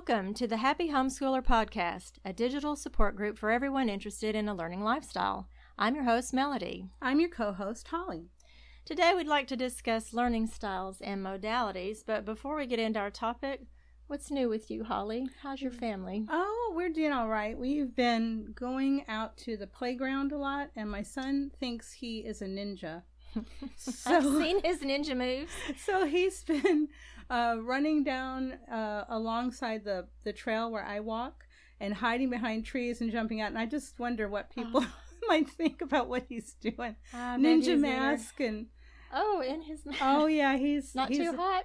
Welcome to the Happy Homeschooler Podcast, a digital support group for everyone interested in a learning lifestyle. I'm your host, Melody. I'm your co host, Holly. Today, we'd like to discuss learning styles and modalities, but before we get into our topic, what's new with you, Holly? How's your family? Oh, we're doing all right. We've been going out to the playground a lot, and my son thinks he is a ninja. So, I've seen his ninja moves. So he's been uh, running down uh, alongside the, the trail where I walk and hiding behind trees and jumping out. And I just wonder what people oh. might think about what he's doing. Uh, Ninja mask there. and. Oh, in his mask. Oh, yeah. He's not he's, too hot.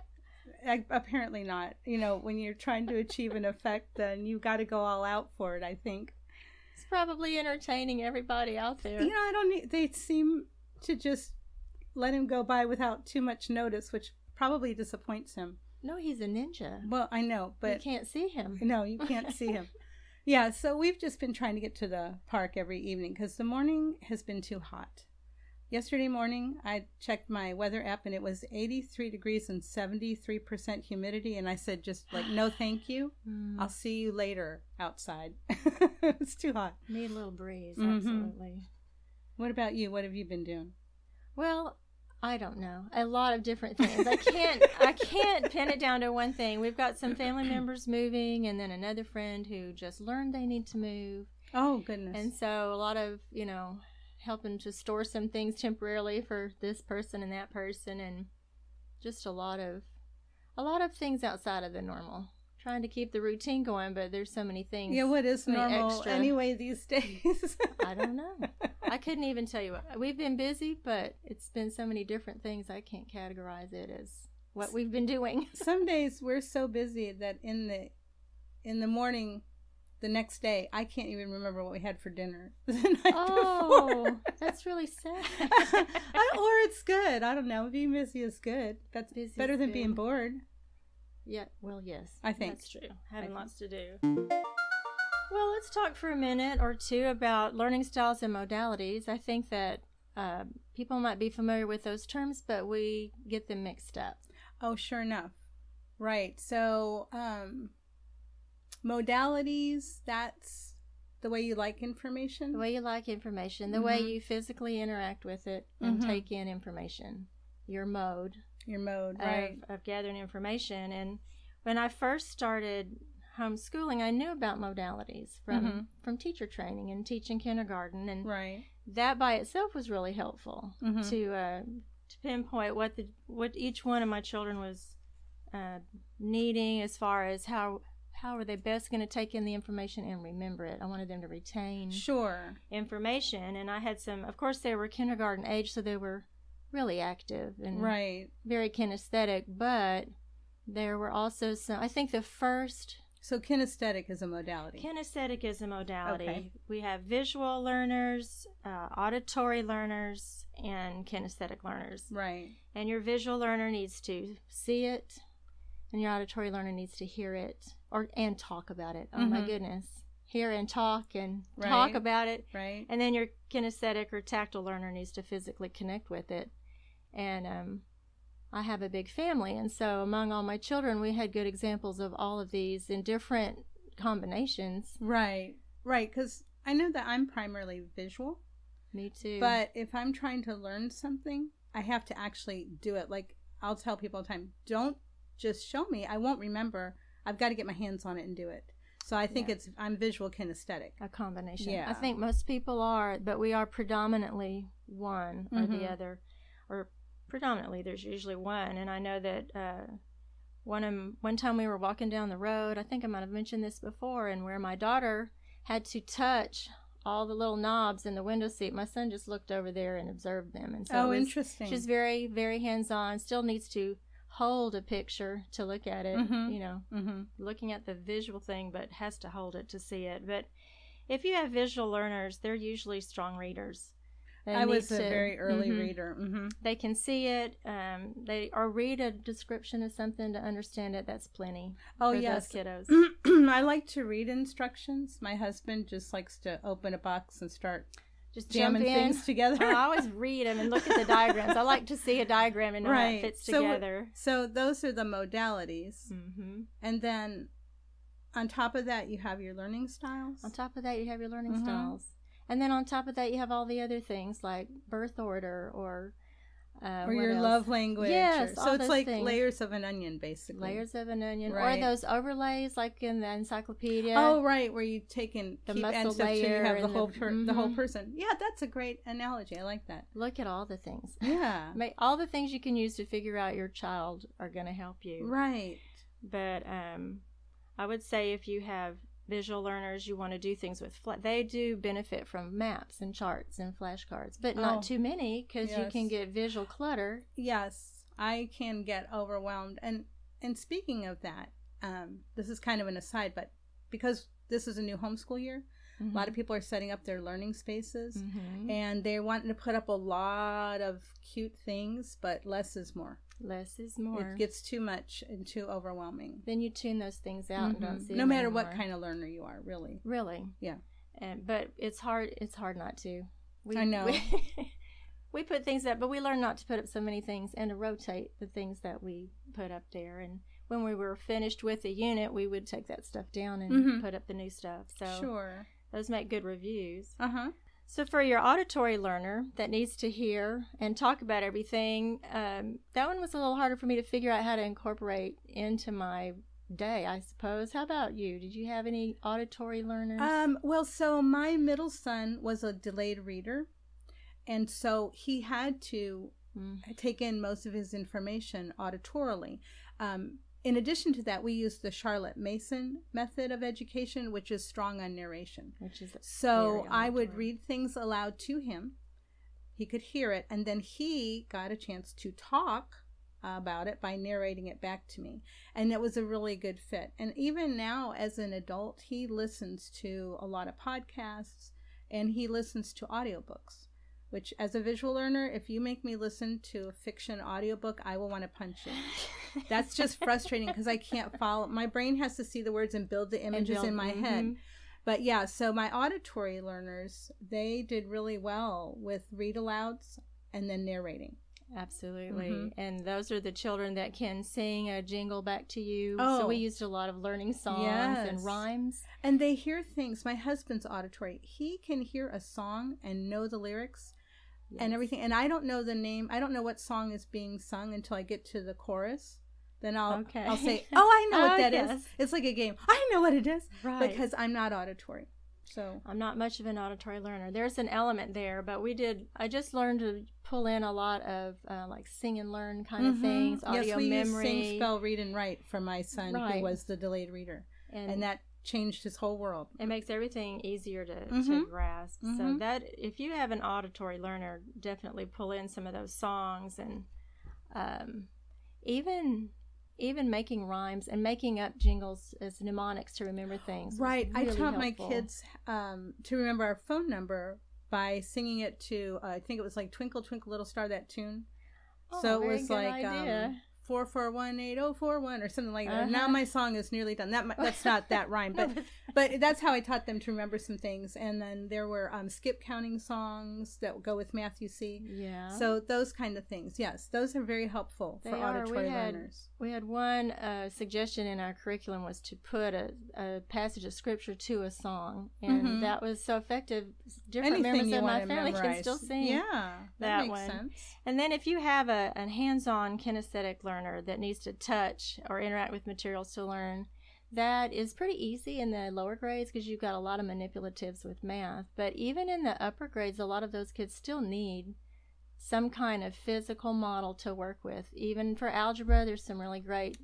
apparently not. You know, when you're trying to achieve an effect, then you got to go all out for it, I think. It's probably entertaining everybody out there. You know, I don't need, they seem to just let him go by without too much notice, which probably disappoints him. No, he's a ninja. Well, I know, but you can't see him. No, you can't see him. Yeah, so we've just been trying to get to the park every evening because the morning has been too hot. Yesterday morning, I checked my weather app and it was 83 degrees and 73% humidity. And I said, just like, no, thank you. Mm. I'll see you later outside. it's too hot. Need a little breeze, mm-hmm. absolutely. What about you? What have you been doing? Well, I don't know. A lot of different things. I can't I can't pin it down to one thing. We've got some family members moving and then another friend who just learned they need to move. Oh goodness. And so a lot of, you know, helping to store some things temporarily for this person and that person and just a lot of a lot of things outside of the normal trying to keep the routine going, but there's so many things. Yeah, what is normal extra. anyway these days? I don't know. I couldn't even tell you. We've been busy, but it's been so many different things. I can't categorize it as what we've been doing. Some days we're so busy that in the in the morning the next day I can't even remember what we had for dinner the night oh, before. that's really sad. or it's good. I don't know. Being busy is good. That's busy better than good. being bored. Yeah, well, yes. I think that's true. Having lots to do. Well, let's talk for a minute or two about learning styles and modalities. I think that uh, people might be familiar with those terms, but we get them mixed up. Oh, sure enough. Right. So, um, modalities, that's the way you like information? The way you like information, the mm-hmm. way you physically interact with it and mm-hmm. take in information, your mode your mode right of, of gathering information and when i first started homeschooling i knew about modalities from mm-hmm. from teacher training and teaching kindergarten and right that by itself was really helpful mm-hmm. to uh, to pinpoint what the what each one of my children was uh, needing as far as how how are they best going to take in the information and remember it? I wanted them to retain sure information, and I had some. Of course, they were kindergarten age, so they were really active and right. very kinesthetic, but there were also some. I think the first. So kinesthetic is a modality. Kinesthetic is a modality. Okay. We have visual learners, uh, auditory learners, and kinesthetic learners. Right. And your visual learner needs to see it, and your auditory learner needs to hear it or and talk about it. Oh mm-hmm. my goodness hear and talk and right. talk about it. Right. And then your kinesthetic or tactile learner needs to physically connect with it. And um, I have a big family, and so among all my children, we had good examples of all of these in different combinations. Right, right. Because I know that I'm primarily visual. Me too. But if I'm trying to learn something, I have to actually do it. Like I'll tell people all the time, don't just show me. I won't remember. I've got to get my hands on it and do it. So I think yeah. it's I'm visual kinesthetic. A combination. Yeah. I think most people are, but we are predominantly one or mm-hmm. the other, or predominantly there's usually one. And I know that uh, one one time we were walking down the road. I think I might have mentioned this before, and where my daughter had to touch all the little knobs in the window seat. My son just looked over there and observed them, and so oh, was, interesting. She's very very hands on. Still needs to hold a picture to look at it, mm-hmm. you know, mm-hmm. looking at the visual thing, but has to hold it to see it. But if you have visual learners, they're usually strong readers. They I was a to, very early mm-hmm. reader. Mm-hmm. They can see it. Um, they or read a description of something to understand it. That's plenty. Oh yes, kiddos. I like to read instructions. My husband just likes to open a box and start just jamming things together. I always read them and look at the diagrams. I like to see a diagram and know right. how it fits so, together. So those are the modalities, mm-hmm. and then on top of that, you have your learning styles. On top of that, you have your learning Mhm. styles. And then on top of that, you have all the other things like birth order or uh, or your else? love language. Yes, or- so it's like things. layers of an onion, basically. layers of an onion Right. or those overlays like in the encyclopedia. Oh, right, where you take and The keep muscle and stuff you have the and the- whole per- the whole mhm. person. Yeah, that's a great analogy. I like that. Look at all the things. Yeah, all the things you can use to figure out your child are going to help you. right. But um, I would say if you have visual learners, you want to do things with fla- they do benefit from maps and charts and flashcards, but not Oh. too many because you can get visual clutter. Yes, I can get overwhelmed. And and speaking of that, um, this is kind of an aside, but because this is a new homeschool year, a lot of people are setting up their learning spaces. Mhm. And they're wanting to put up a lot of cute things, but less is more. Less is more. It gets too much and too overwhelming. then you tune those things out and don't Mhm. see no matter what kind of learner you are, really. Really. Yeah. And but it's hard. It's hard not to. We, I know. We, we put things up, but we learn not to put up so many things and to rotate the things that we put up there. And when we were finished with the unit, we would take that stuff down and Mhm. put up the new stuff. So Sure. those make good reviews. Uh huh. So for your auditory learner that needs to hear and talk about everything, um, that one was a little harder for me to figure out how to incorporate into my day. I suppose. How about you? Did you have any auditory learners? Um, well, so my middle son was a delayed reader, and so he had to Mm. take in most of his information auditorily. Um, in addition to that, we use the Charlotte Mason method of education, which is strong on narration. which is So I would read things aloud to him. He could hear it, and then he got a chance to talk about it by narrating it back to me. And it was a really good fit. And even now, as an adult, he listens to a lot of podcasts and he listens to audiobooks. Which, as a visual learner, if you make me listen to a fiction audiobook, I will want to punch you. That's just frustrating because I can't follow. My brain has to see the words and build the images build- in my head. mhm. But yeah, so my auditory learners, they did really well with read alouds and then narrating. Absolutely. Mhm. And those are the children that can sing a jingle back to you. Oh. So we used a lot of learning songs Yes. and rhymes. And they hear things. My husband's auditory, he can hear a song and know the lyrics and everything. And I don't know the name, I don't know what song is being sung until I get to the chorus. Then I'll Okay. I'll say, "Oh, I know Oh, what that is." yes. It's like a game. I know what it is Right. because I'm not auditory. So I'm not much of an auditory learner. There's an element there, but we did. I just learned to pull in a lot of uh, like sing and learn kind of Mhm. things, audio yes, we memory, sing, spell, read, and write for my son Right. who was the delayed reader, and, and that changed his whole world. it makes everything easier to, to Mhm. grasp. So Mhm. that if you have an auditory learner, definitely pull in some of those songs and um, even even making rhymes and making up jingles as mnemonics to remember things. was Right. I really taught my kids um, to remember our phone number by singing it to, uh, I think it was like Twinkle, Twinkle, Little Star, that tune. Oh, so it very was good like idea. um, 441841 or something like that. Now Uh-huh. my song is nearly done. That That's not that rhyme, but but that's how I taught them to remember some things. And then there were um, skip counting songs that go with Math-U-See yeah. So those kind of things, yes, those are very helpful for They are. We auditory had- learners. We had one uh, suggestion in our curriculum was to put a, a passage of scripture to a song, and Mhm. that was so effective. Different Anything members of my family memorize, can still sing. Yeah, that, that makes one. sense. And then if you have a, a hands-on kinesthetic learner that needs to touch or interact with materials to learn, that is pretty easy in the lower grades because you've got a lot of manipulatives with math. But even in the upper grades, a lot of those kids still need some kind of physical model to work with. Even for algebra, there's some really great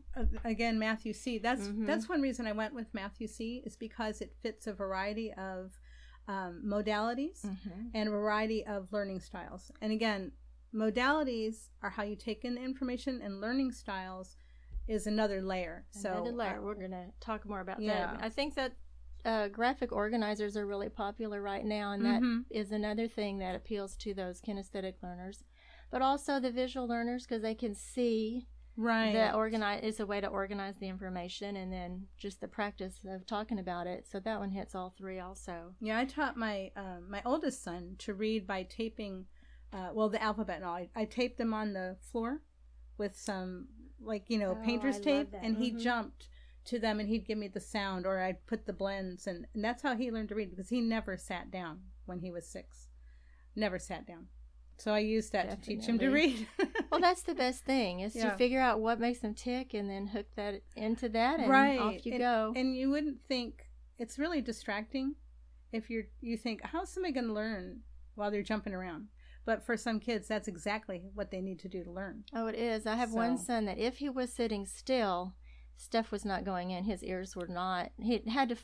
again, Math-U-See That's Mhm. that's one reason I went with Math-U-See is because it fits a variety of um, modalities Mhm. and a variety of learning styles. And again, modalities are how you take in the information, and learning styles is another layer. So Another layer. uh, We're going to talk more about Yeah. that. I think that uh, graphic organizers are really popular right now, and that Mhm. is another thing that appeals to those kinesthetic learners, but also the visual learners because they can see right. that organize is a way to organize the information, and then just the practice of talking about it. So that one hits all three also. Yeah, I taught my um, my oldest son to read by taping, uh, well, the alphabet and all. I, I taped them on the floor with some like you know Oh, painter's I tape, and he Mhm. jumped to them and he'd give me the sound or I'd put the blends and, and that's how he learned to read because he never sat down when he was six. Never sat down. So I used that Definitely. to teach him to read. well, that's the best thing is yeah. to figure out what makes them tick and then hook that into that and right. off you and, go. And you wouldn't think it's really distracting if you're you think how's somebody going to learn while they're jumping around. But for some kids, that's exactly what they need to do to learn. Oh, it is. I have so. one son that if he was sitting still, stuff was not going in. His ears were not. He had to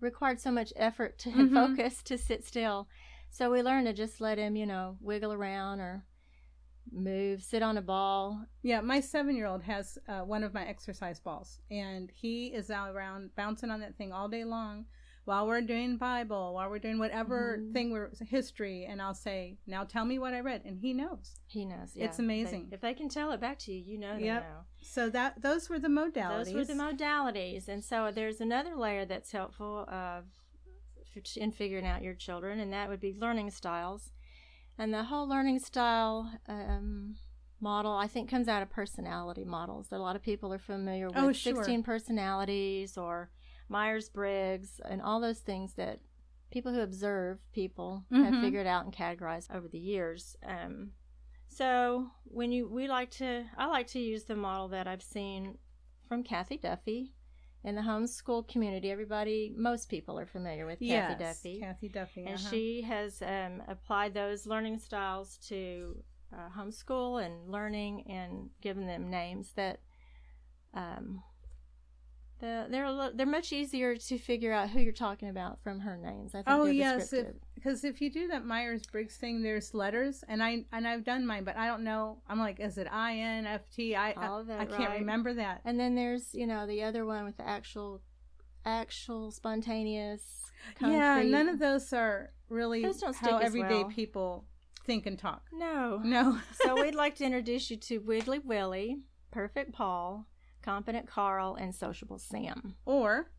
required so much effort to mm-hmm. focus to sit still so we learned to just let him, you know, wiggle around or move, sit on a ball. Yeah, my seven year old has uh, one of my exercise balls, and he is out around bouncing on that thing all day long while we're doing Bible, while we're doing whatever mm-hmm. thing we're history, and I'll say, "Now tell me what I read," and he knows. He knows. Yeah. It's amazing. They, if they can tell it back to you, you know they yep. know. So that those were the modalities. Those were the modalities, and so there's another layer that's helpful of in figuring out your children, and that would be learning styles. And the whole learning style um, model, I think, comes out of personality models that a lot of people are familiar oh, with. Oh, sure. 16 personalities or Myers Briggs, and all those things that people who observe people mm-hmm. have figured out and categorized over the years. Um, so when you we like to I like to use the model that I've seen from Cathy Duffy in the homeschool community, everybody, most people are familiar with yes, Cathy Duffy. Cathy Duffy, and uh-huh. she has um, applied those learning styles to uh, homeschool and learning, and given them names that um, the, they're they're much easier to figure out who you're talking about from her names. I think oh yes, because if, if, you do that Myers Briggs thing, there's letters, and I and I've done mine, but I don't know. I'm like, is it I N F T? I All that, I, I can't remember that. And then there's you know the other one with the actual actual spontaneous. Concrete. Yeah, none of those are really those how everyday well. people think and talk. No, no. so we'd like to introduce you to Wiggly Willie, Perfect Paul, Competent Carl, and Sociable Sam. Or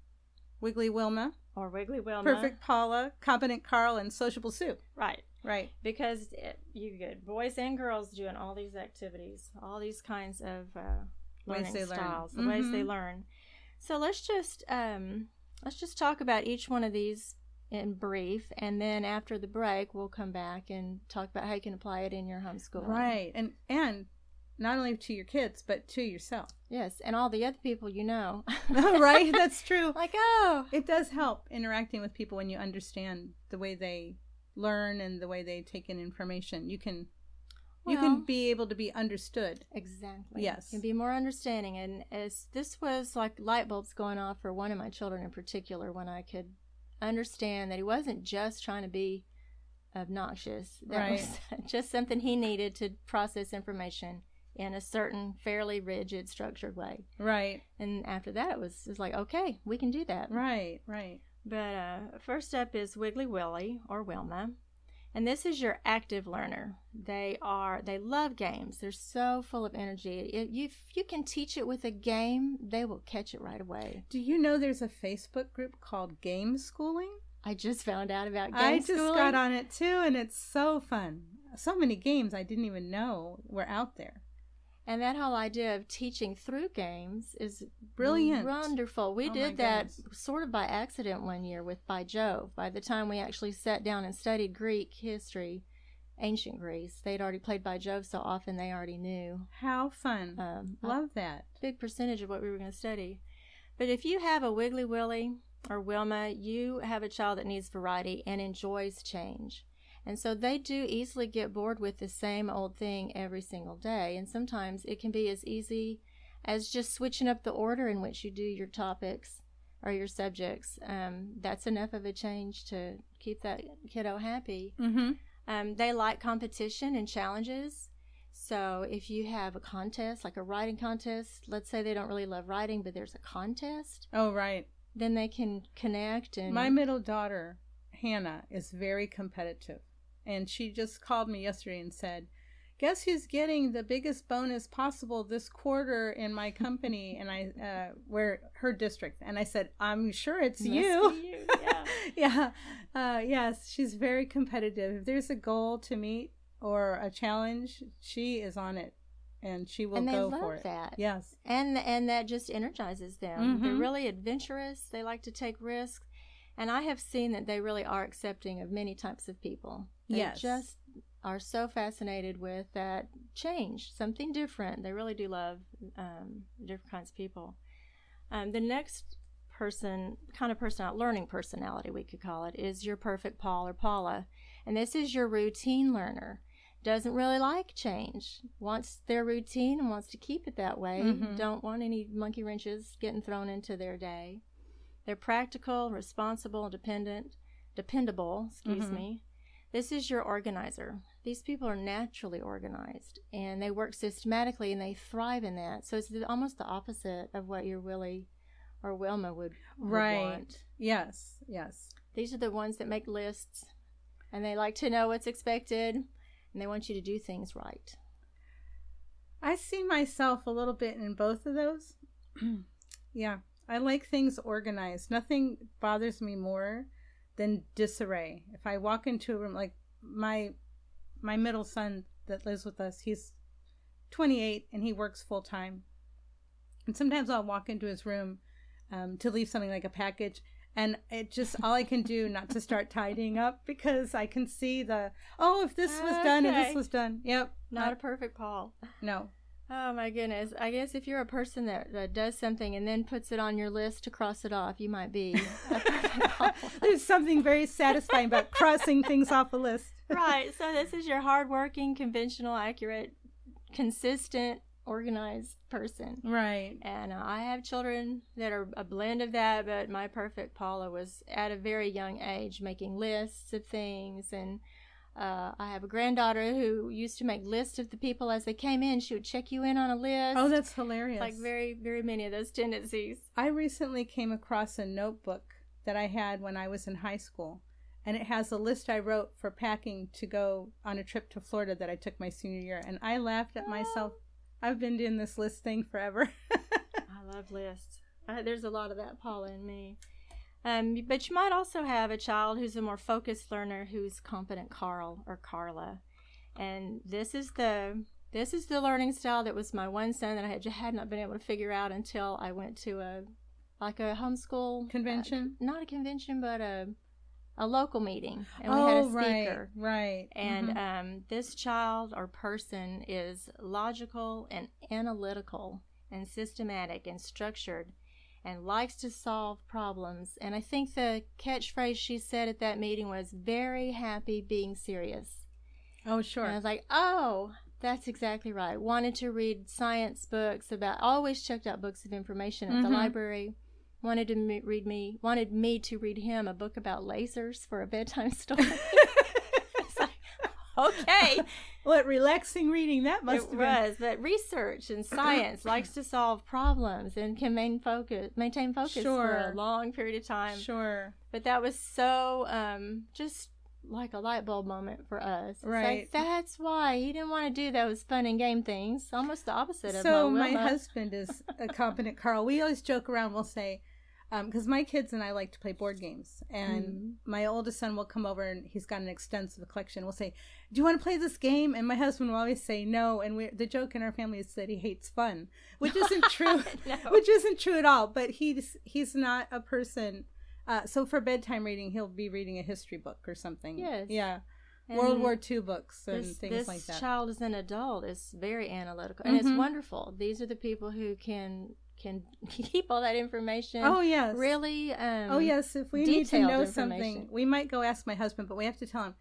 Wiggly Wilma. Or Wiggly Wilma. Perfect Paula, Competent Carl, and Sociable Sue. Right. Right. Because it, you get boys and girls doing all these activities, all these kinds of uh, learning ways styles, learn. the mm-hmm. ways they learn. So let's just um, let's just talk about each one of these in brief, and then after the break, we'll come back and talk about how you can apply it in your homeschool. Right, and and not only to your kids but to yourself. Yes, and all the other people you know. right, that's true. Like, oh, it does help interacting with people when you understand the way they learn and the way they take in information. You can well, you can be able to be understood. Exactly. Yes. You can be more understanding and as this was like light bulbs going off for one of my children in particular when I could understand that he wasn't just trying to be obnoxious. That right. was just something he needed to process information in a certain fairly rigid structured way. Right. And after that it was, it was like okay we can do that. Right right. But uh, first up is wiggly willie or wilma. And this is your active learner. They are they love games. They're so full of energy. If you, if you can teach it with a game they will catch it right away. Do you know there's a facebook group called game schooling? I just found out about game i just schooling. got on it too and it's so fun. So many games i didn't even know were out there and that whole idea of teaching through games is brilliant, wonderful. We oh did that sort of by accident one year with By Jove. By the time we actually sat down and studied Greek history, ancient Greece, they'd already played By Jove so often they already knew. How fun! Um, Love that. Big percentage of what we were going to study. But if you have a Wiggly Willie or Wilma, you have a child that needs variety and enjoys change. And so they do easily get bored with the same old thing every single day. And sometimes it can be as easy as just switching up the order in which you do your topics or your subjects. Um, that's enough of a change to keep that kiddo happy. Mm-hmm. Um, they like competition and challenges. So if you have a contest, like a writing contest, let's say they don't really love writing, but there's a contest. Oh, right. Then they can connect and. My middle daughter, Hannah, is very competitive and she just called me yesterday and said, "Guess who's getting the biggest bonus possible this quarter in my company?" and I, uh, where her district, and I said, "I'm sure it's Must you." you. Yeah, yeah, uh, yes. She's very competitive. If there's a goal to meet or a challenge, she is on it and she will and they go love for it. that. Yes. and and that just energizes them. They're Mhm. really adventurous. They like to take risks, and I have seen that they really are accepting of many types of people. They Yes. just are so fascinated with that change, something different. They really do love um, different kinds of people. Um, the next person, kind of person, learning personality, we could call it, is your perfect Paul or Paula, and this is your routine learner doesn't really like change wants their routine and wants to keep it that way Mhm. don't want any monkey wrenches getting thrown into their day they're practical responsible dependent dependable excuse Mhm. me this is your organizer these people are naturally organized and they work systematically and they thrive in that so it's almost the opposite of what your willie or wilma would, would Right. want Yes. Yes. these are the ones that make lists and they like to know what's expected and they want you to do things right. I see myself a little bit in both of those. yeah. I like things organized. Nothing bothers me more than disarray. If I walk into a room like my my middle son that lives with us, he's 28 and he works full time. And sometimes I'll walk into his room um, to leave something like a package and it just all I can do not to start tidying up because I can see the oh if this was done and Okay. this was done. Yep. Not a perfect Paul. no. Oh my goodness. I guess if you're a person that, that does something and then puts it on your list to cross it off, you might be a perfect Paul. There's something very satisfying about crossing things off a list. right. So this is your hardworking, conventional, accurate, consistent, organized person. Right. And uh, I have children that are a blend of that, but my perfect Paula was at a very young age making lists of things. And uh, I have a granddaughter who used to make lists of the people as they came in. She would check you in on a list. Oh, that's hilarious. like very, very many of those tendencies. I recently came across a notebook that I had when I was in high school, and it has a list I wrote for packing to go on a trip to Florida that I took my senior year, and I laughed at myself. I've been doing this list thing forever. I love lists. Uh, there's a lot of that Paula in me. Um, but you might also have a child who's a more focused learner who's competent Carl or Carla. And this is the this is the learning style that was my one son that I had, had not been able to figure out until I went to a like a homeschool Convention? uh, not a convention, but a a local meeting, and we oh, had a speaker. right. right. And Mhm. um, this child or person is logical and analytical and systematic and structured and likes to solve problems. And I think the catchphrase she said at that meeting was very happy being serious. oh, sure. And I was like, oh, that's exactly right. Wanted to read science books about, always checked out books of information at the Mhm. library. Wanted to read me, wanted me to read him a book about lasers for a bedtime story. Okay, what relaxing reading that must it have been. was. But research and science likes to solve problems and can main focus, maintain focus for a long period of time. Sure. But that was so um, just like a light bulb moment for us. Right. Like, that's why he didn't want to do those fun and game things. Almost the opposite of So my my husband is a competent Carl. We always joke around. We'll say, because my kids and I like to play board games, and Mhm. my oldest son will come over and he's got an extensive collection. We'll say, "Do you want to play this game?" And my husband will always say no. And we the joke in our family is that he hates fun, which isn't true. No. Which isn't true at all. But he's he's not a person. Uh, so for bedtime reading, he'll be reading a history book or something. Yes. Yeah. And World War II books and this, things this like that. This child is an adult is very analytical and it's Mhm. wonderful these are the people who can can keep all that information oh yes. really um Oh yes, if we need to know something, we might go ask my husband, but we have to tell him.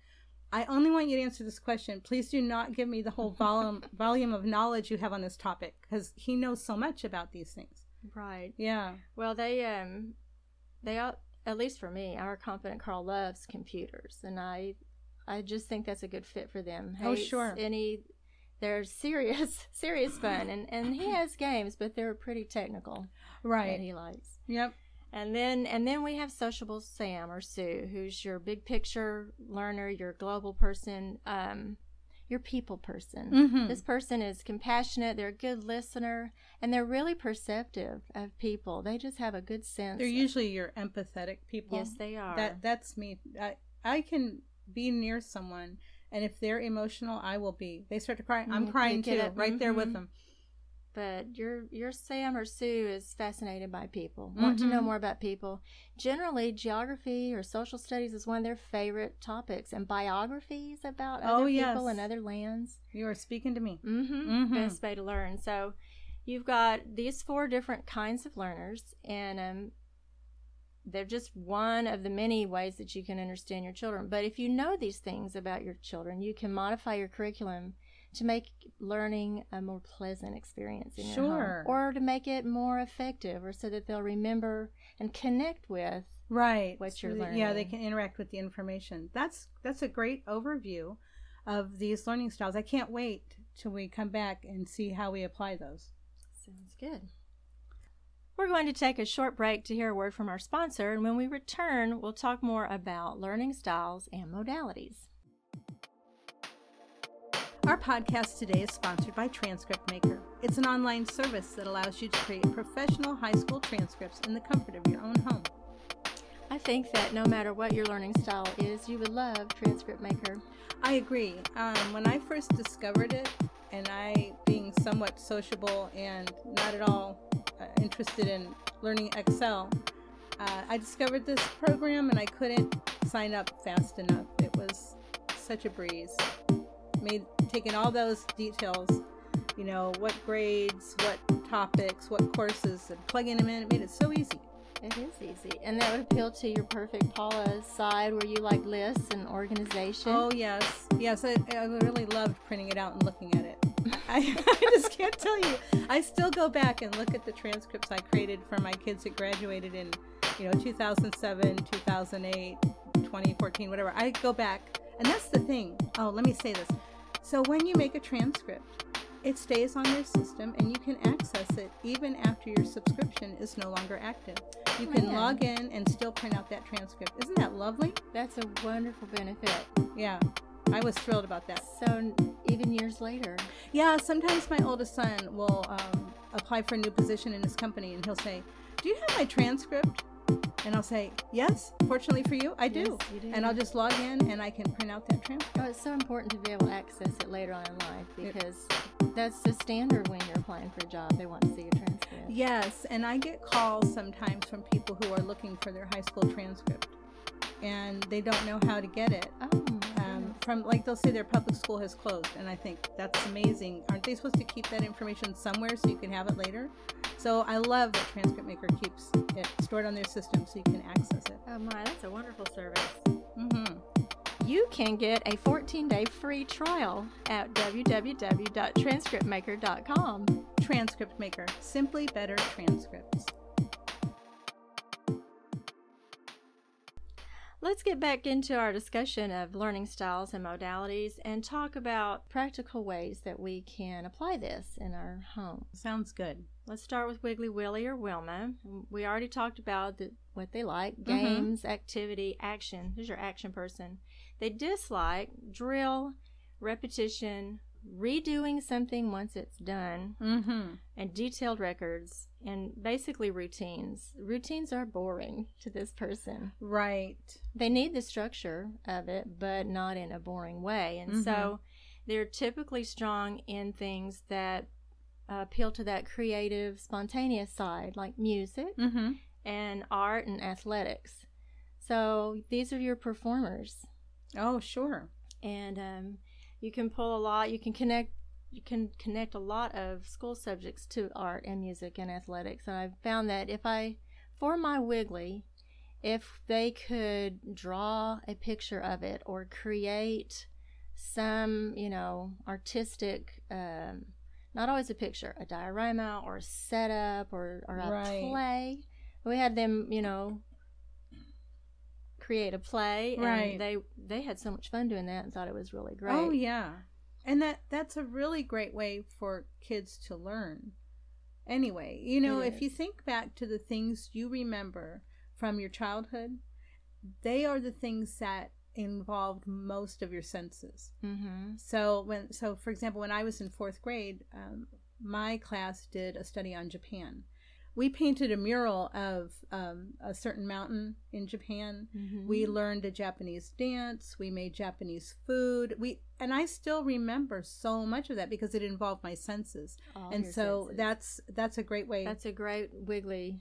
I only want you to answer this question. Please do not give me the whole volume volume of knowledge you have on this topic because he knows so much about these things. right Yeah. well they um they are at least for me our confident carl loves computers and i i just think that's a good fit for them Oh, sure. any they're serious serious fun and and he has games but they're pretty technical Right. he likes Yep. And then and then we have sociable Sam or Sue, who's your big picture learner, your global person, um, your people person. Mhm. This person is compassionate, they're a good listener, and they're really perceptive of people. They just have a good sense. They're usually your empathetic people. Yes, they are. That that's me. I I can be near someone And if they're emotional, I will be. They start to cry. I'm Mhm, crying it too, up. right there with Mhm. them. But your your Sam or Sue is fascinated by people, want to know Mhm. more about people. Generally, geography or social studies is one of their favorite topics, and biographies about Oh, other people yes. and other lands. You are speaking to me. Mm-hmm. Best way to learn. So, you've got these four different kinds of learners, and um, they're just one of the many ways that you can understand your children. But if you know these things about your children, you can modify your curriculum to make learning a more pleasant experience in your home, or to make it more effective, or so that they'll remember and connect with. Right. What you're that- Yeah, they can interact with the information. That's that's a great overview of these learning styles. I can't wait till we come back and see how we apply those. Sounds good. We're going to take a short break to hear a word from our sponsor, and when we return, we'll talk more about learning styles and modalities. Our podcast today is sponsored by Transcript Maker. It's an online service that allows you to create professional high school transcripts in the comfort of your own home. I think that no matter what your learning style is, you would love Transcript Maker. I agree. Um, when I first discovered it, and I being somewhat sociable and not at all interested in learning Excel, uh, I discovered this program and I couldn't sign up fast enough. It was such a breeze. Made taking all those details, you know, what grades, what topics, what courses, and plugging them in, it made it so easy. It is easy, and that would appeal to your perfect Paula side where you like lists and organization. Oh yes, yes. I, I really loved printing it out and looking at it. I, I just can't tell you. I still go back and look at the transcripts I created for my kids that graduated in, you know, 2007, 2008, 2014, whatever. I go back, and that's the thing. Oh, let me say this. So when you make a transcript, it stays on your system, and you can access it even after your subscription is no longer active. You can Man. log in and still print out that transcript. Isn't that lovely? That's a wonderful benefit. Yeah, I was thrilled about that. So even years later, Yeah, sometimes my oldest son will um, apply for a new position in his company and he'll say, Do you have my transcript? And I'll say, Yes, fortunately for you, I do. Yes, you do. And I'll just log in and I can print out that transcript. oh, it's so important to be able to access it later on in life It- because that's the standard when you're applying for a job. They want to see your transcript. Yes, and I get calls sometimes from people who are looking for their high school transcript and they don't know how to get it. Oh. From like they'll say their public school has closed, and I think that's amazing. Aren't they supposed to keep that information somewhere so you can have it later? So I love that Transcript Maker keeps it stored on their system so you can access it. oh my, that's a wonderful service. Mm-hmm. You can get a 14 day free trial at www.transcriptmaker.com. Transcript Maker, simply better transcripts. Let's get back into our discussion of learning styles and modalities and talk about practical ways that we can apply this in our home. Sounds good. Let's start with Wiggly Willie or Wilma. We already talked about the, what they like Mhm. games, activity, action. Who's your action person? They dislike drill, repetition, redoing something once it's done, Mm-hmm. and detailed records, and basically routines. Routines are boring to this person. Right. They need the structure of it, but not in a boring way. And Mhm. so they're typically strong in things that appeal to that creative, spontaneous side, like music Mm-hmm. and art and athletics. So these are your performers, Oh, sure. and um, you can pull a lot. You can connect. You can connect a lot of school subjects to art and music and athletics. And I've found that if I, for my Wiggly, if they could draw a picture of it or create some, you know, artistic, um, not always a picture, a diorama or a setup or, or a Right. play. We had them, you know, create a play, and Right. they they had so much fun doing that and thought it was really great. Oh yeah. And that that's a really great way for kids to learn. Anyway, you know, if you think back to the things you remember from your childhood, they are the things that involved most of your senses. Mm-hmm. So when so for example, when I was in 4th grade, um, my class did a study on Japan. We painted a mural of um, a certain mountain in Japan. Mhm. We learned a Japanese dance. We made Japanese food. We and I still remember so much of that because it involved my senses. All and so senses. that's that's a great way. that's a great wiggly.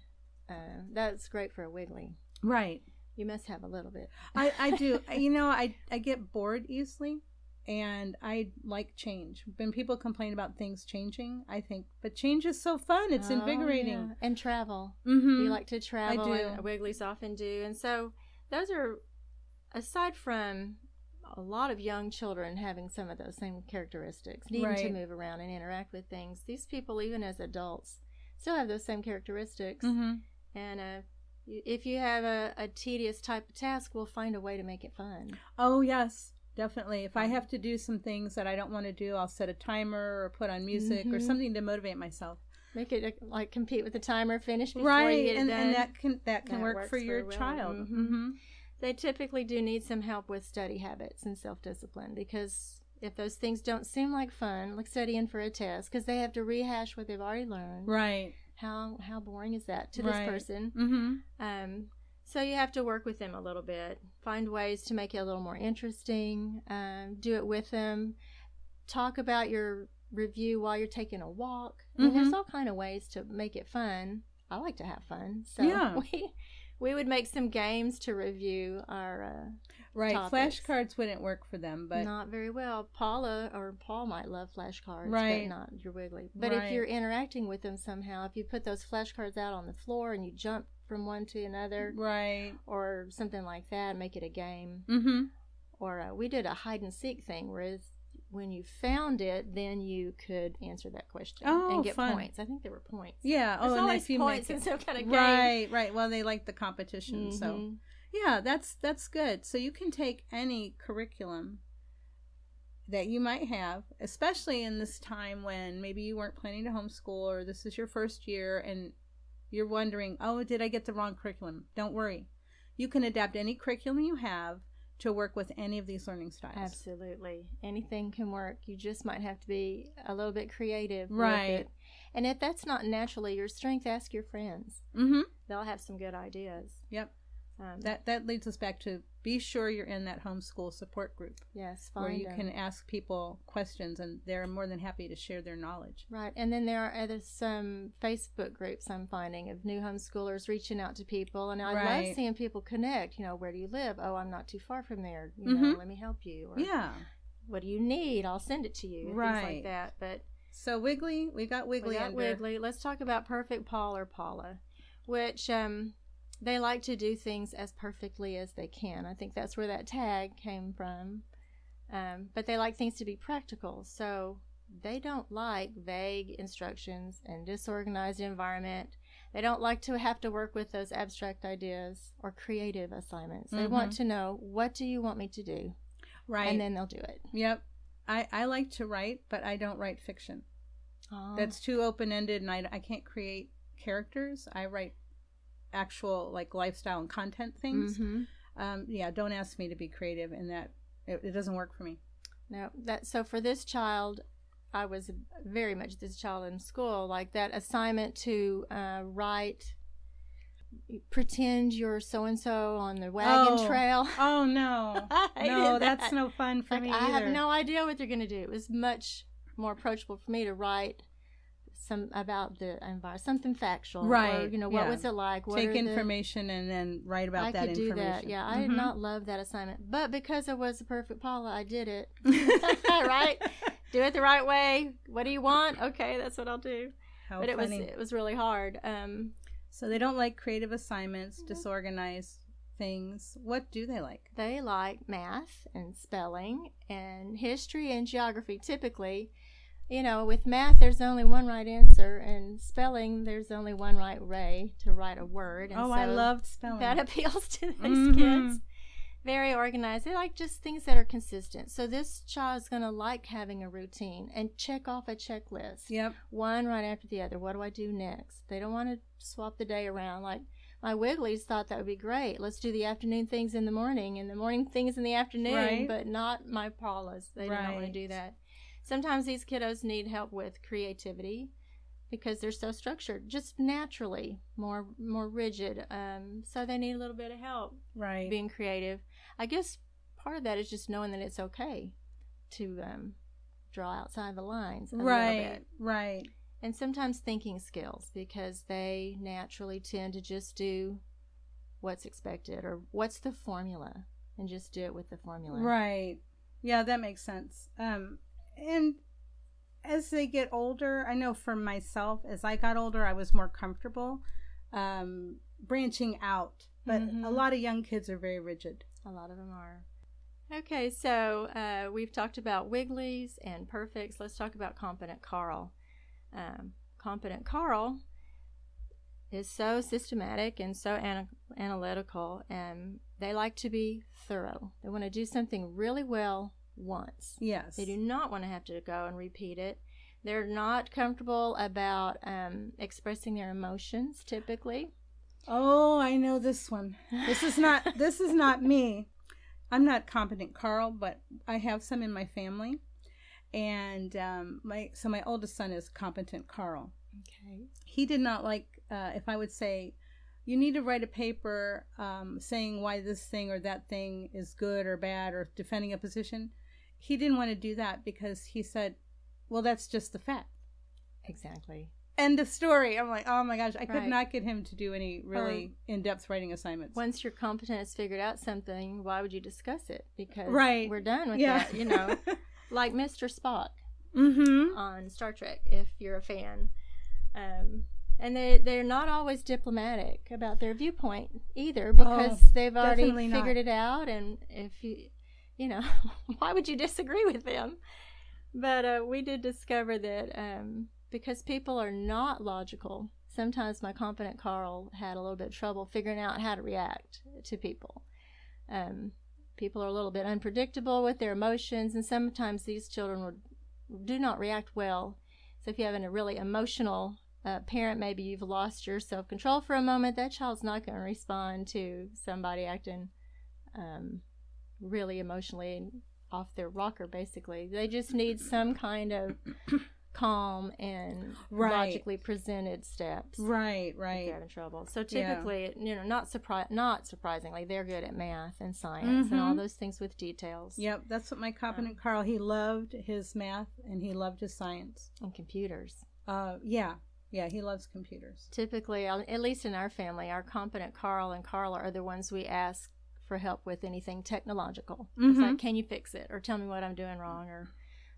Uh, that's great for a wiggly. right. You must have a little bit. I I do. you know, I I get bored easily. And I like change. When people complain about things changing, I think, but change is so fun. It's Oh, invigorating. yeah. And travel. Mm-hmm. We like to travel, I do. and Wigglies often do. And so those are, aside from a lot of young children having some of those same characteristics, needing to move around and interact with things, these people, even as adults, still have those same characteristics. mm-hmm. And uh, if you have a, a tedious type of task, we'll find a way to make it fun. Oh yes, definitely. If I have to do some things that I don't want to do, I'll set a timer or put on music or Mhm. something to motivate myself. Make it like compete with the timer, finish before you right, get it and, done. and that can that can That work for your well. child. Mhm. Mm-hmm. they typically do need some help with study habits and self discipline because if those things don't seem like fun, like studying for a test, because they have to rehash what they've already learned. Right. How how boring is that to Right. this person? Mm-hmm. Um, so you have to work with them a little bit, find ways to make it a little more interesting. Um, do it with them. Talk about your review while you're taking a walk. I mean, there's Mhm. all kind of ways to make it fun. I like to have fun, so Yeah. we we would make some games to review our. Uh, Right. Topics. Flashcards wouldn't work for them, but not very well. Paula or Paul might love flashcards, Right. but not your Wiggly. But if you're interacting with them somehow, if you put those flashcards out on the floor and you jump from one to another, right. or something like that, make it a game. Mm-hmm. Or uh, we did a hide and seek thing, whereas when you found it, then you could answer that question Oh, and get fun. points. I think there were points. Yeah. There's oh, and always if you points make in some kind of game. right, right. Well, they like the competition, so Mhm. yeah, that's that's good. So you can take any curriculum that you might have, especially in this time when maybe you weren't planning to homeschool or this is your first year and you're wondering, "Oh, did I get the wrong curriculum?" Don't worry. You can adapt any curriculum you have to work with any of these learning styles. Absolutely. Anything can work. You just might have to be a little bit creative. with Right. And if that's not naturally your strength, ask your friends. Mm-hmm. They'll have some good ideas. Yep. Um, That that leads us back to be sure you're in that homeschool support group yes, where you them. can ask people questions and they're more than happy to share their knowledge. Right, and then there are other some Facebook groups I'm finding of new homeschoolers reaching out to people, and I Right. love seeing people connect. You know, where do you live? Oh, I'm not too far from there. You know, Mhm. let me help you. Or, Yeah. What do you need? I'll send it to you. Things Right. like that. But So Wiggly, we got Wiggly we got under. Wiggly. Let's talk about Perfect Paul or Paula, which um, they like to do things as perfectly as they can. I think that's where that tag came from. Um, but they like things to be practical, so they don't like vague instructions and disorganized environment. They don't like to have to work with those abstract ideas or creative assignments. They want to know what do you want me to do, Right. and then they'll do it. yep. I, I like to write, but I don't write fiction. Oh, That's too open ended, and I, I can't create characters. I write actual like lifestyle and content things. Mhm. Um, yeah, don't ask me to be creative in that. It, it doesn't work for me. No, that so for this child, I was very much this child in school like that assignment to uh, write. Pretend you're so and so on the wagon Oh, trail. Oh no, no, that's that. no fun for Like, me I have no idea what they're going to do. It was much more approachable for me to write some about the environment, something factual, Or, Right, you know, what yeah. was it like? What Take the- information and then write about I that could do information. that. Yeah, I did Mhm. not love that assignment, but because I was the perfect Paula, I did it. right? Do it the right way. What do you want? Okay, that's what I'll do. How but it was it was really hard. Um, So they don't like creative assignments, Mhm. disorganized things. What do they like? they like math and spelling and history and geography. Typically, you know, with math, there's only one right answer, and spelling, there's only one right way to write a word. And oh, I so loved spelling. that appeals to those Mhm. kids. Very organized. They like just things that are consistent. So this child's going to like having a routine and check off a checklist. Yep. one right after the other. What do I do next? They don't want to swap the day around. Like my Wigglies thought that would be great. Let's do the afternoon things in the morning and the morning things in the afternoon, Right. but not my Paulas. They do not want to do that. Sometimes these kiddos need help with creativity. because they're so structured, just naturally more more rigid. Um, so they need a little bit of help Right. being creative. I guess part of that is just knowing that it's okay to um, draw outside the lines a little Right. bit. Right. And sometimes thinking skills because they naturally tend to just do what's expected or what's the formula and just do it with the formula. Right. Yeah, that makes sense. Um, and as they get older, I know for myself, as I got older, I was more comfortable um, branching out. But Mhm. a lot of young kids are very rigid. A lot of them are. Okay, so uh, we've talked about Wigglies and Perfects. Let's talk about Competent Carl. Um, Competent Carl is so systematic and so ana- analytical, and they like to be thorough. They want to do something really well once. Yes. They do not want to have to go and repeat it. They're not comfortable about um, expressing their emotions typically. Oh, I know this one. This is not this is not me. I'm not competent Carl, but I have some in my family. And um, my so my oldest son is competent Carl. Okay. he did not like uh, if I would say, you need to write a paper um, saying why this thing or that thing is good or bad or defending a position. He didn't want to do that because he said, well, that's just the fact. Exactly. End of story. I'm like, oh my gosh, I could Right. not get him to do any really in depth writing assignments. once your competent has figured out something, why would you discuss it? Because Right. we're done with yeah. that, you know. like Mr. Spock mm-hmm. on Star Trek, if you're a fan. Um, and they they're not always diplomatic about their viewpoint either because they've already Oh, definitely not. figured it out. And if you, you know, why would you disagree with them? But uh, we did discover that um, because people are not logical, sometimes my competent Carl had a little bit of trouble figuring out how to react to people. Um, people are a little bit unpredictable with their emotions, and sometimes these children would do not react well. So if you have a really emotional uh, parent, maybe you've lost your self control for a moment, that child's not going to respond to somebody acting um, really emotionally off their rocker. Basically, they just need some kind of calm and Right. logically presented steps. Right, if They're right. having trouble. So Yeah. typically, you know, not surpri- not surprisingly, they're good at math and science and all Mhm. those things with details Yep, that's what my competent Carl, he loved his math and he loved his science. and computers. Uh, yeah, yeah, he loves computers. Typically, uh, at least in our family, our competent Carl and Carla are the ones we ask for help with anything technological. It's Mhm. like, can you fix it, or tell me what I'm doing wrong, or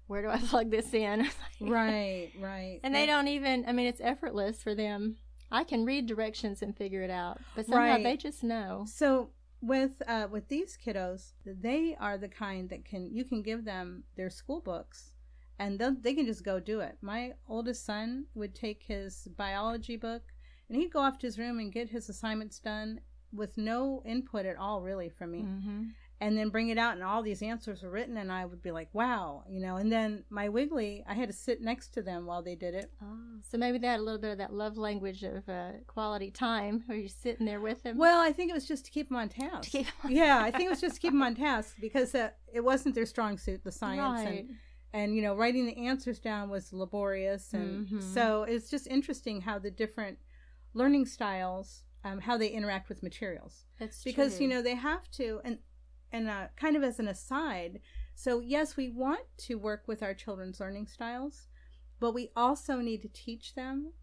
where do I plug this in? Right, right. And they don't even. I mean, it's effortless for them. I can read directions and figure it out, but somehow Right. they just know. So with uh, with these kiddos, they are the kind that can you can give them their school books, and they they can just go do it. My oldest son would take his biology book, and he'd go off to his room and get his assignments done with no input at all, really, from me. hmm and then bring it out and all these answers were written and i would be like wow you know and then my wiggly i had to sit next to them while they did it Oh, so maybe they had a little bit of that love language of uh, quality time, where you're sitting there with them. well i think it was just to keep them on task To keep- yeah i think it was just to keep them on task because uh, it wasn't their strong suit the science right. and and you know writing the answers down was laborious and Mhm. so it's just interesting how the different learning styles um, how they interact with materials That's because true. you know they have to and and uh, kind of as an aside so yes we want to work with our children's learning styles but we also need to teach them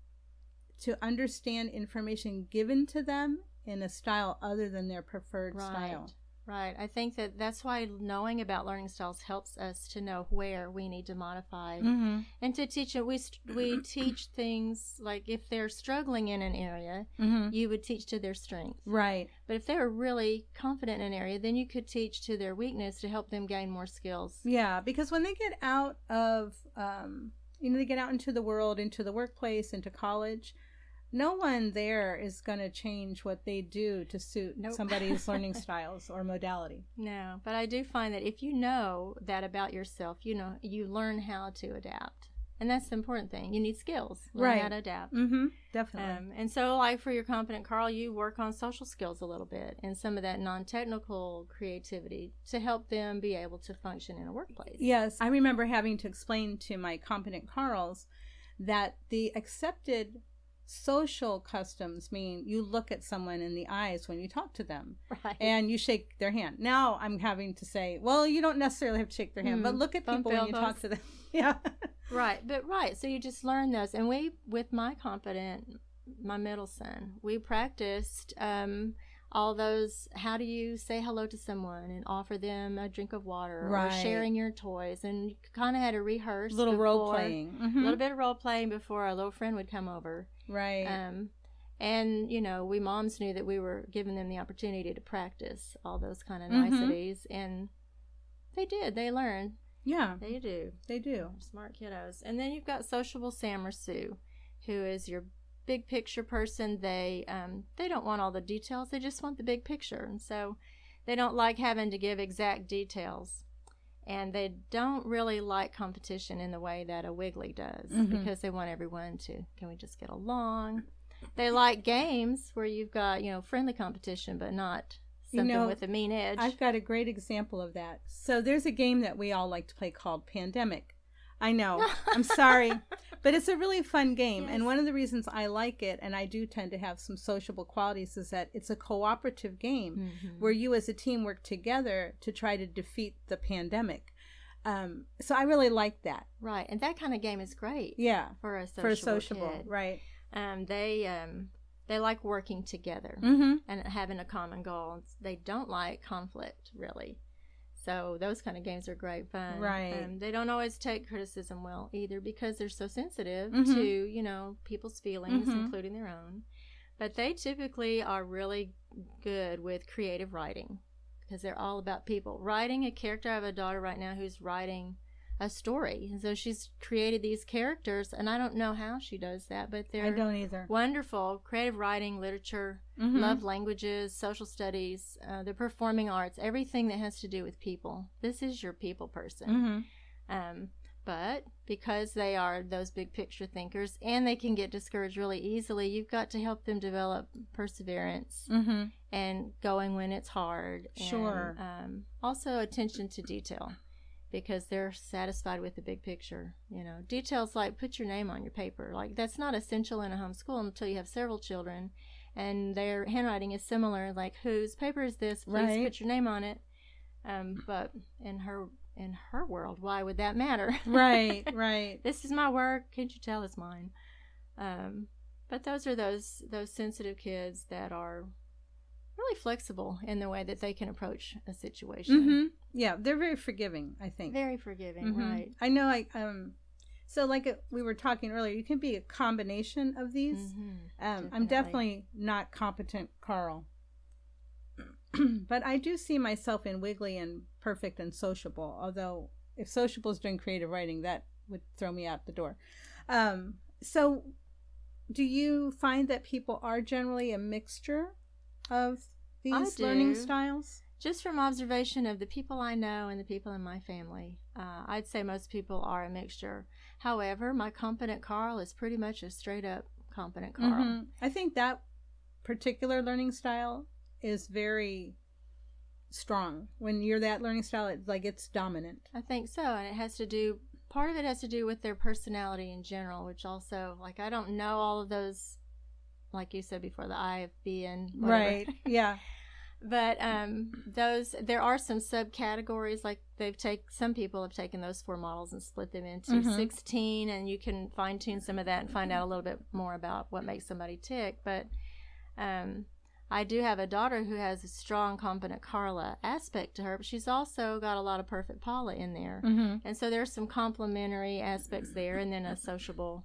to understand information given to them in a style other than their preferred right. style Right. I think that that's why knowing about learning styles helps us to know where we need to modify mm-hmm. and to teach it. We we teach things like if they're struggling in an area, Mm-hmm. you would teach to their strength. right But if they're really confident in an area, then you could teach to their weakness to help them gain more skills. yeah because when they get out of um, you know they get out into the world into the workplace into college no one there is going to change what they do to suit Nope. somebody's learning styles or modality No, but I do find that if you know that about yourself, you know you learn how to adapt, and that's the important thing. You need skills, learn how Right. to adapt. mm-hmm definitely Um, and so, like for your competent Carl, you work on social skills a little bit and some of that non-technical creativity to help them be able to function in a workplace. Yes, I remember having to explain to my competent Carls that the accepted social customs mean you look at someone in the eyes when you talk to them Right. and you shake their hand. Now I'm having to say, well, you don't necessarily have to shake their hand, but Hmm. look at people when you talk to them. yeah. Right, but right. So you just learn those, and we, with my confident, my middle son, we practiced um, all those. How do you say hello to someone and offer them a drink of water, Right. or sharing your toys, and kind of had to rehearse Little role playing. a Mhm. little bit of role playing before our little friend would come over. Right. Um, and you know, we moms knew that we were giving them the opportunity to practice all those kind of Mhm. niceties, and they did. They learned. yeah, They do. they do. Smart kiddos. And then you've got sociable Sam or Sue, who is your big picture person. They um, they don't want all the details. They just want the big picture, and so they don't like having to give exact details. And they don't really like competition in the way that a Wiggly does Mhm. because they want everyone to can we just get along. They like games where you've got you know friendly competition, but not You something know, with a mean edge. I've got a great example of that. So there's a game that we all like to play called Pandemic. I know. I'm sorry, but it's a really fun game. Yes. And one of the reasons I like it, and I do tend to have some sociable qualities, is that it's a cooperative game Mhm. where you as a team work together to try to defeat the pandemic. Um, so I really like that. right, and that kind of game is great Yeah, for a sociable for a sociable, kid. right? um, they um, they like working together Mm-hmm. and having a common goal. They don't like conflict really. So those kind of games are great fun. Right. Um, they don't always take criticism well either because they're so sensitive Mhm. to you know people's feelings, Mhm. including their own. But they typically are really good with creative writing because they're all about people. Writing a character. I have a daughter right now who's writing a story, and so she's created these characters, and I don't know how she does that, but they're I don't either. wonderful creative writing literature Mhm. love languages social studies uh, the performing arts everything that has to do with people this is your people person Mhm. um, but because they are those big picture thinkers and they can get discouraged really easily you've got to help them develop perseverance Mhm. and going when it's hard and, Sure. um, also attention to detail because they're satisfied with the big picture you know. Details like put your name on your paper. Like that's not essential in a homeschool until you have several children and their handwriting is similar like whose paper is this? Please Right. put your name on it. Um, but in her in her world why would that matter? Right, right. this is my work. Can't you tell it's mine? Um, but those are those those sensitive kids that are really flexible in the way that they can approach a situation hmm Yeah, they're very forgiving. I think. very forgiving Mhm. right I know. I um. So, like uh, we were talking earlier, you can be a combination of these. Mhm. Um, I'm Definitely. definitely not competent, Carl. but I do see myself in Wiggly and perfect and sociable. Although, if sociable is doing creative writing, that would throw me out the door. Um, so, do you find that people are generally a mixture of these learning styles? just from observation of the people I know and the people in my family, uh, I'd say most people are a mixture. However, my competent Carl is pretty much a straight up competent Carl. Mhm. I think that particular learning style is very strong. When you're that learning style, it's like it's dominant. I think so, and it has to do. Part of it has to do with their personality in general, which also, like, I don't know all of those, like you said before, the IFB and whatever. Right. Yeah. But um, those there are some subcategories like they've take some people have taken those four models and split them into Mhm. 16 and you can fine tune some of that and find out a little bit more about what makes somebody tick. But um, I do have a daughter who has a strong, competent Carla aspect to her, but she's also got a lot of perfect Paula in there. Mm-hmm. And so there's some complementary aspects there, and then a sociable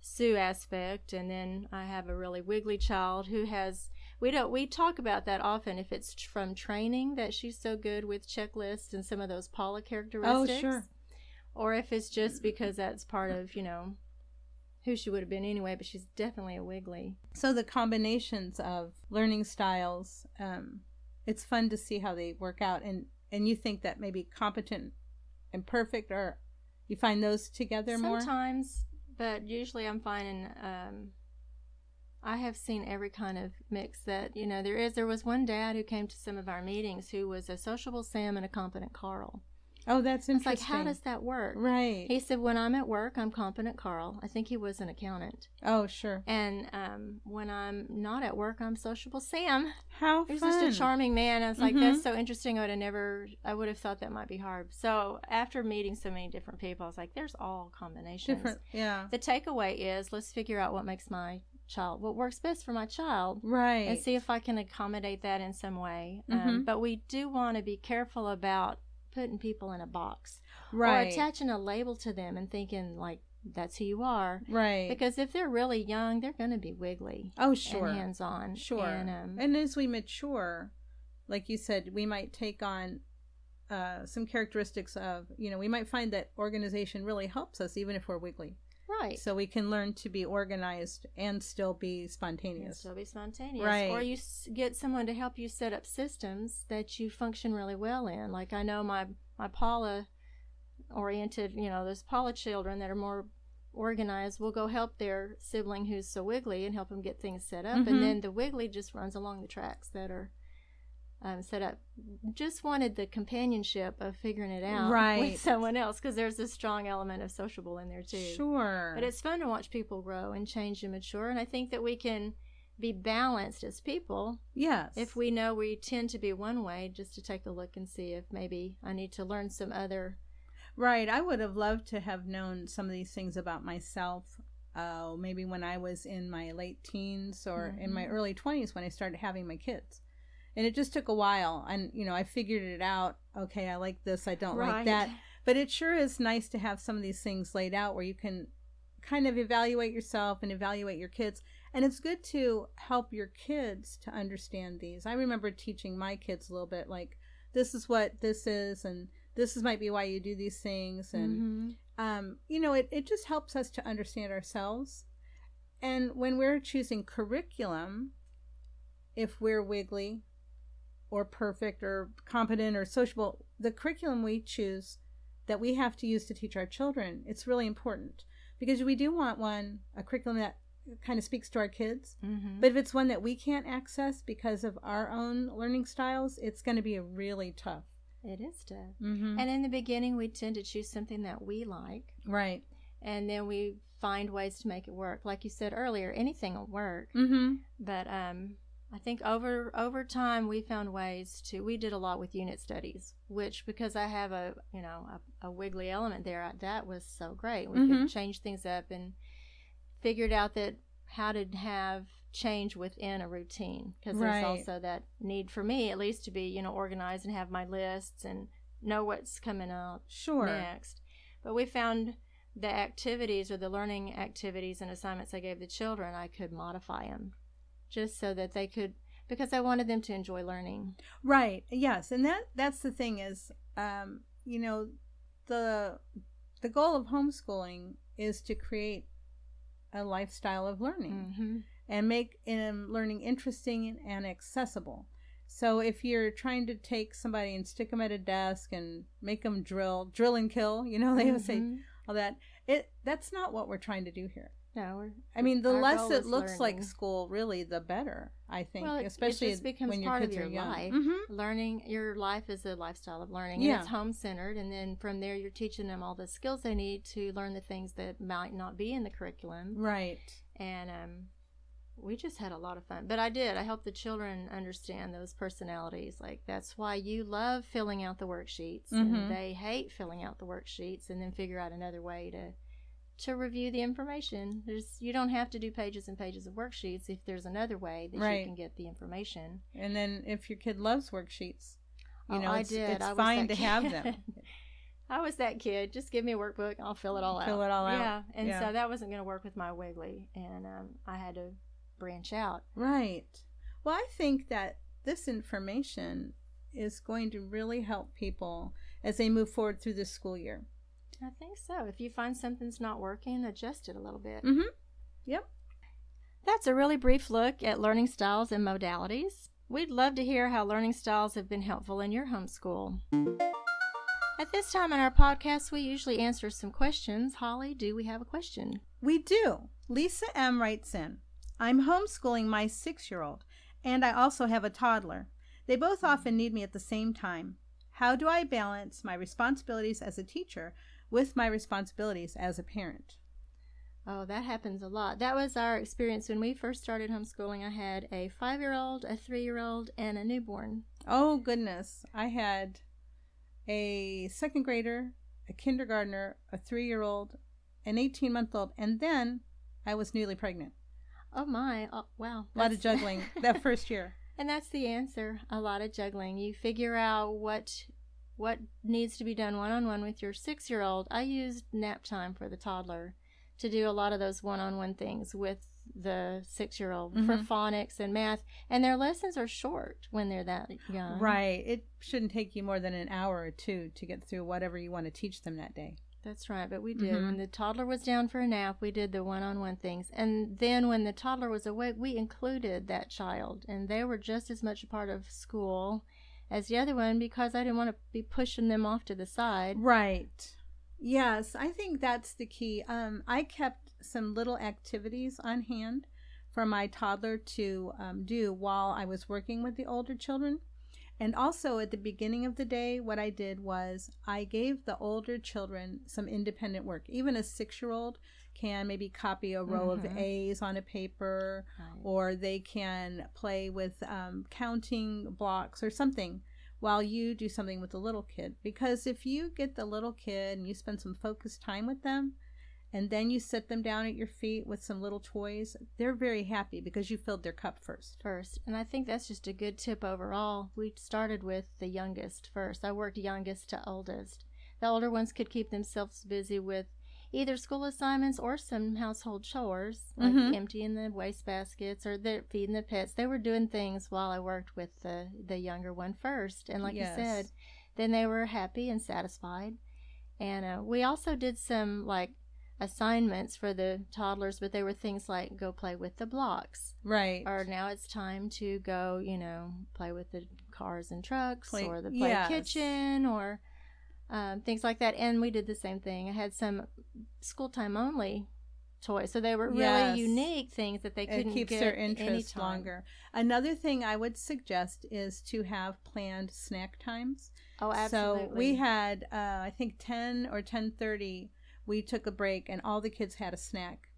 Sue aspect, and then I have a really wiggly child who has. We don't. We talk about that often. If it's from training that she's so good with checklists and some of those Paula characteristics, Oh, sure. or if it's just because that's part of you know who she would have been anyway. But she's definitely a wiggly. So the combinations of learning styles, um, it's fun to see how they work out. And and you think that maybe competent and perfect, or you find those together more? Sometimes, but usually I'm finding um, I have seen every kind of mix that you know there is. There was one dad who came to some of our meetings who was a sociable Sam and a competent Carl, Oh, that's I was like, how does that work? right? He said, when I'm at work, I'm competent Carl. I think he was an accountant. oh, sure. And um, when I'm not at work, I'm sociable Sam. How He's fun. just a charming man. I was like, Mhm. that's so interesting. I would have never, I would have thought that might be hard. So after meeting so many different people, I was like, there's all combinations. Different. Yeah. The takeaway is let's figure out what makes my child, what works best for my child, Right. and see if I can accommodate that in some way. Um, Mhm. but we do want to be careful about putting people in a box right. or attaching a label to them and thinking like that's who you are. right. Because if they're really young, they're going to be wiggly oh, sure. hands on. Sure. And, um, and as we mature, like you said, we might take on uh, some characteristics of, you know, we might find that organization really helps us even if we're wiggly. Right. So we can learn to be organized and still be And spontaneous. still be spontaneous. Right. Or you s- get someone to help you set up systems that you function really well in. Like I know my my Paula oriented, you know, those Paula children that are more organized will go help their sibling who's so wiggly and help them get things set up. Mhm. And then the wiggly just runs along the tracks that are um, set up. Just wanted the companionship of figuring it out Right. with someone else because there's a strong element of sociable in there too. Sure. But it's fun to watch people grow and change and mature. And I think that we can be balanced as people yes. if we know we tend to be one way, just to take a look and see if maybe I need to learn some other. Right. I would have loved to have known some of these things about myself. Uh, maybe when I was in my late teens or in my Mhm. early 20s when I started having my kids. And it just took a while. And, you know, I figured it out. Okay, I like this. I don't like that. But it sure is nice to have some of these things laid out where you can kind of evaluate yourself and evaluate your kids. And it's good to help your kids to understand these. I remember teaching my kids a little bit like, this is what this is, and this is might be why you do these things. And, Mhm. um, you know, it, it just helps us to understand ourselves. And when we're choosing curriculum, if we're wiggly or perfect or competent or sociable, the curriculum we choose that we have to use to teach our children, it's really important because we do want one, a curriculum that kind of speaks to our kids. Mhm. But if it's one that we can't access because of our own learning styles, it's going to be really tough. it is tough. Mm-hmm. And in the beginning, we tend to choose something that we like, right. and then we find ways to make it work. Like you said earlier, anything will work. Mm-hmm. but um I think over over time we found ways to we did a lot with unit studies, which because I have a you know a, a wiggly element there, that was so great. We Mhm. could change things up and figured out that how to have change within a routine because Right. there's also that need for me at least to be you know organized and have my lists and know what's coming up Sure. next. But we found the activities or the learning activities and assignments I gave the children, I could modify them just so that they could, because I wanted them to enjoy learning. Right. Yes, and that that's the thing is, um, you know, the the goal of homeschooling is to create a lifestyle of learning Mm-hmm. and make um, learning interesting and accessible. So if you're trying to take somebody and stick them at a desk and make them drill, drill and kill, you know, they would say all that. It that's not what we're trying to do here. No, we're, I mean, the Our less it it is looks like school, really, the better. I think, Well, it- it especially just becomes when your part of kids your are young. life. Mm-hmm. learning your life is a lifestyle of learning Yeah. and it's home centered and then from there you're teaching them all the skills they need to learn the things that might not be in the curriculum Right. and um, we just had a lot of fun. But I did. I helped the children understand those personalities. Like that's why you love filling out the worksheets, Mhm. and they hate filling out the worksheets, and then figure out another way to to review the information. There's you don't have to do pages and pages of worksheets if there's another way that Right. you can get the information. And then if your kid loves worksheets, you Oh, know, I it's, did. it's fine to have them. I was that kid. Just give me a workbook. I'll fill it all out. Fill it all out. Yeah, and Yeah. so that wasn't going to work with my wiggly, and um, I had to branch out. Right. Well, I think that this information is going to really help people as they move forward through this school year. I think so. If you find something's not working, adjust it a little bit. Mm-hmm. Yep. That's a really brief look at learning styles and modalities. We'd love to hear how learning styles have been helpful in your homeschool. At this time in our podcast, we usually answer some questions. Holly, do we have a question? We do. Lisa M. writes in I'm homeschooling my six year old, and I also have a toddler. They both often need me at the same time. How do I balance my responsibilities as a teacher with my responsibilities as a parent? Oh, that happens a lot. That was our experience when we first started homeschooling. I had a five year old, a three year old, and a newborn. Oh, goodness. I had a second grader, a kindergartner, a three year old, an 18 month old, and then I was newly pregnant. Oh, my. Oh, wow. A lot of juggling that first year. And that's the answer. A lot of juggling. You figure out what what needs to be done one on one with your six year old. I used nap time for the toddler to do a lot of those one on one things with the six year old mm-hmm. for phonics and math. And their lessons are short when they're that young. Right. It shouldn't take you more than an hour or two to get through whatever you want to teach them that day. That's right, but we did. Mm-hmm. When the toddler was down for a nap, we did the one on one things. And then when the toddler was awake, we included that child. And they were just as much a part of school as the other one because I didn't want to be pushing them off to the side. Right. Yes, I think that's the key. Um, I kept some little activities on hand for my toddler to um, do while I was working with the older children. And also at the beginning of the day, what I did was I gave the older children some independent work. Even a six year old can maybe copy a row mm-hmm. of A's on a paper, right. or they can play with um, counting blocks or something while you do something with the little kid. Because if you get the little kid and you spend some focused time with them, and then you sit them down at your feet with some little toys, they're very happy because you filled their cup first. First. And I think that's just a good tip overall. We started with the youngest first. I worked youngest to oldest. The older ones could keep themselves busy with either school assignments or some household chores, like mm-hmm. emptying the waste baskets or the, feeding the pets. They were doing things while I worked with the, the younger one first. And like yes. you said, then they were happy and satisfied. And uh, we also did some like assignments for the toddlers, but they were things like go play with the blocks. Right. Or now it's time to go, you know, play with the cars and trucks play, or the play yes. kitchen or um, things like that. And we did the same thing. I had some school time only toys, so they were really yes. unique things that they couldn't. It keeps get their interest longer. Another thing I would suggest is to have planned snack times. Oh, absolutely. So we had, uh, I think, ten or ten thirty. We took a break, and all the kids had a snack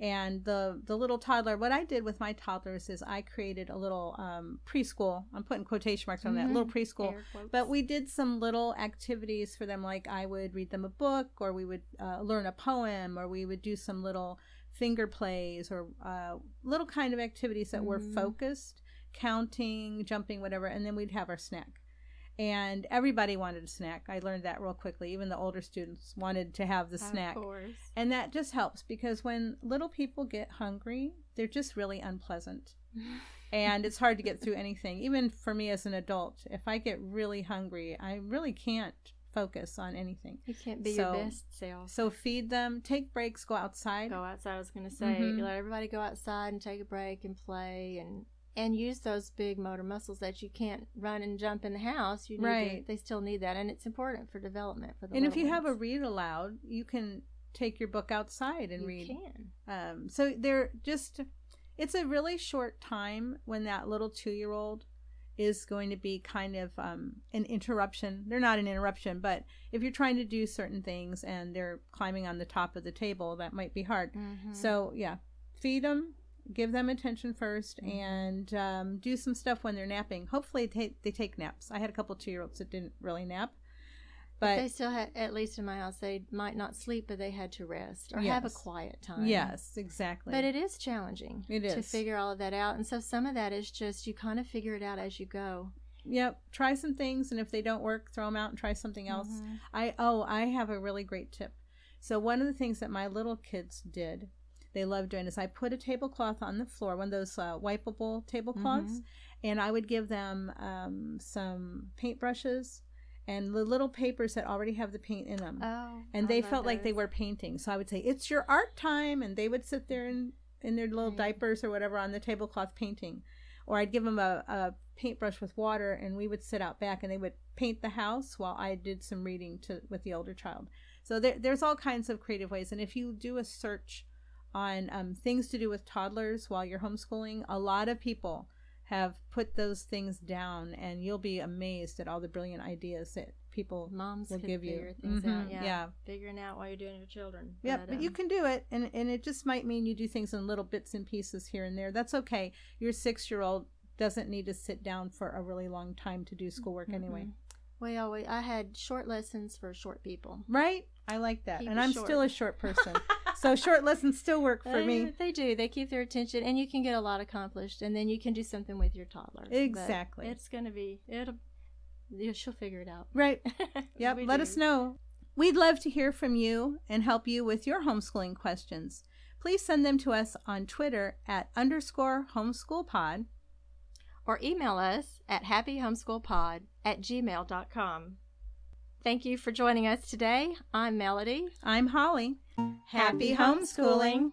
and the the little toddler what i did with my toddlers is i created a little um, preschool i'm putting quotation marks on mm-hmm. that little preschool but we did some little activities for them like i would read them a book or we would uh, learn a poem or we would do some little finger plays or uh, little kind of activities that mm-hmm. were focused counting jumping whatever and then we'd have our snack and everybody wanted a snack. I learned that real quickly. Even the older students wanted to have the of snack. Course. And that just helps because when little people get hungry, they're just really unpleasant. and it's hard to get through anything. Even for me as an adult, if I get really hungry, I really can't focus on anything. You can't be so, your best self. So feed them, take breaks, go outside. Go outside. I was going to say, mm-hmm. let everybody go outside and take a break and play and and use those big motor muscles that you can't run and jump in the house. You need right. To, they still need that, and it's important for development for the. And if you ones. have a read aloud, you can take your book outside and you read. Can. Um, so they're just. It's a really short time when that little two-year-old is going to be kind of um, an interruption. They're not an interruption, but if you're trying to do certain things and they're climbing on the top of the table, that might be hard. Mm-hmm. So yeah, feed them, give them attention 1st mm-hmm. and um, do some stuff when they're napping. Hopefully, they, they take naps. I had a couple two year olds that didn't really nap. But, but, they still had, at least in my house, they might not sleep, but they had to rest or yes. have a quiet time. Yes, exactly. But it is challenging. It is to figure all of that out, and so some of that is just you kind of figure it out as you go. Yep. Try some things, and if they don't work, throw them out and try something else. Mm-hmm. I oh, I have a really great tip. So one of the things that my little kids did they love doing is I put a tablecloth on the floor, one of those uh, wipeable tablecloths, mm-hmm. and I would give them um, some paintbrushes and the little papers that already have the paint in them. Oh, and they felt those. like they were painting. So I would say, "It's your art time," and they would sit there in in their little right. diapers or whatever on the tablecloth painting. Or I'd give them a, a paintbrush with water, and we would sit out back, and they would paint the house while I did some reading to with the older child. So there, there's all kinds of creative ways, and if you do a search on um, things to do with toddlers while you're homeschooling, a lot of people have put those things down, and you'll be amazed at all the brilliant ideas that people Moms will could give you. figure things Mhm, out. Yeah. yeah. Figuring out while you're doing your children. Yeah, but you um, can do it, and and it just might mean you do things in little bits and pieces here and there. That's okay. Your six year old doesn't need to sit down for a really long time to do schoolwork anyway, Mm-mm. We always I had short lessons for short people. right? I like that, Keep and I'm short. still a short person, so short lessons still work for Uh, me. They do. They keep their attention, and you can get a lot accomplished, and then you can do something with your toddler. But Exactly. it's gonna be it'll. Yeah, she'll figure it out. Right? Yep. Let do. us know. We'd love to hear from you and help you with your homeschooling questions. Please send them to us on Twitter at underscore homeschoolpod. or email us at happyhomeschoolpod at gmail.com. Thank you for joining us today. I'm Melody. I'm Holly. Happy homeschooling.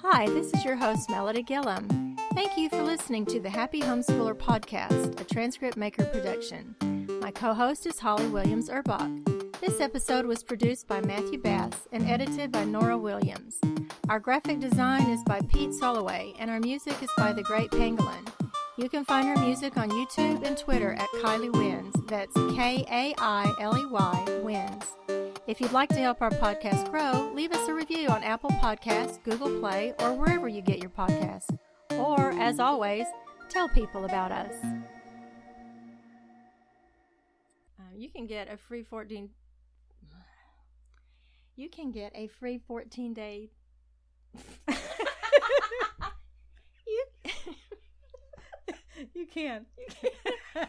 Hi, this is your host, Melody Gillum. Thank you for listening to the Happy Homeschooler podcast, a transcript maker production. My co host is Holly Williams Urbach. This episode was produced by Matthew Bass and edited by Nora Williams. Our graphic design is by Pete Soloway, and our music is by The Great Pangolin. You can find her music on YouTube and Twitter at Kailey Wins. That's K A I L E Y Wins. If you'd like to help our podcast grow, leave us a review on Apple Podcasts, Google Play, or wherever you get your podcasts. Or, as always, tell people about us. Uh, you can get a free 14 You can get a free 14 day you You can. you can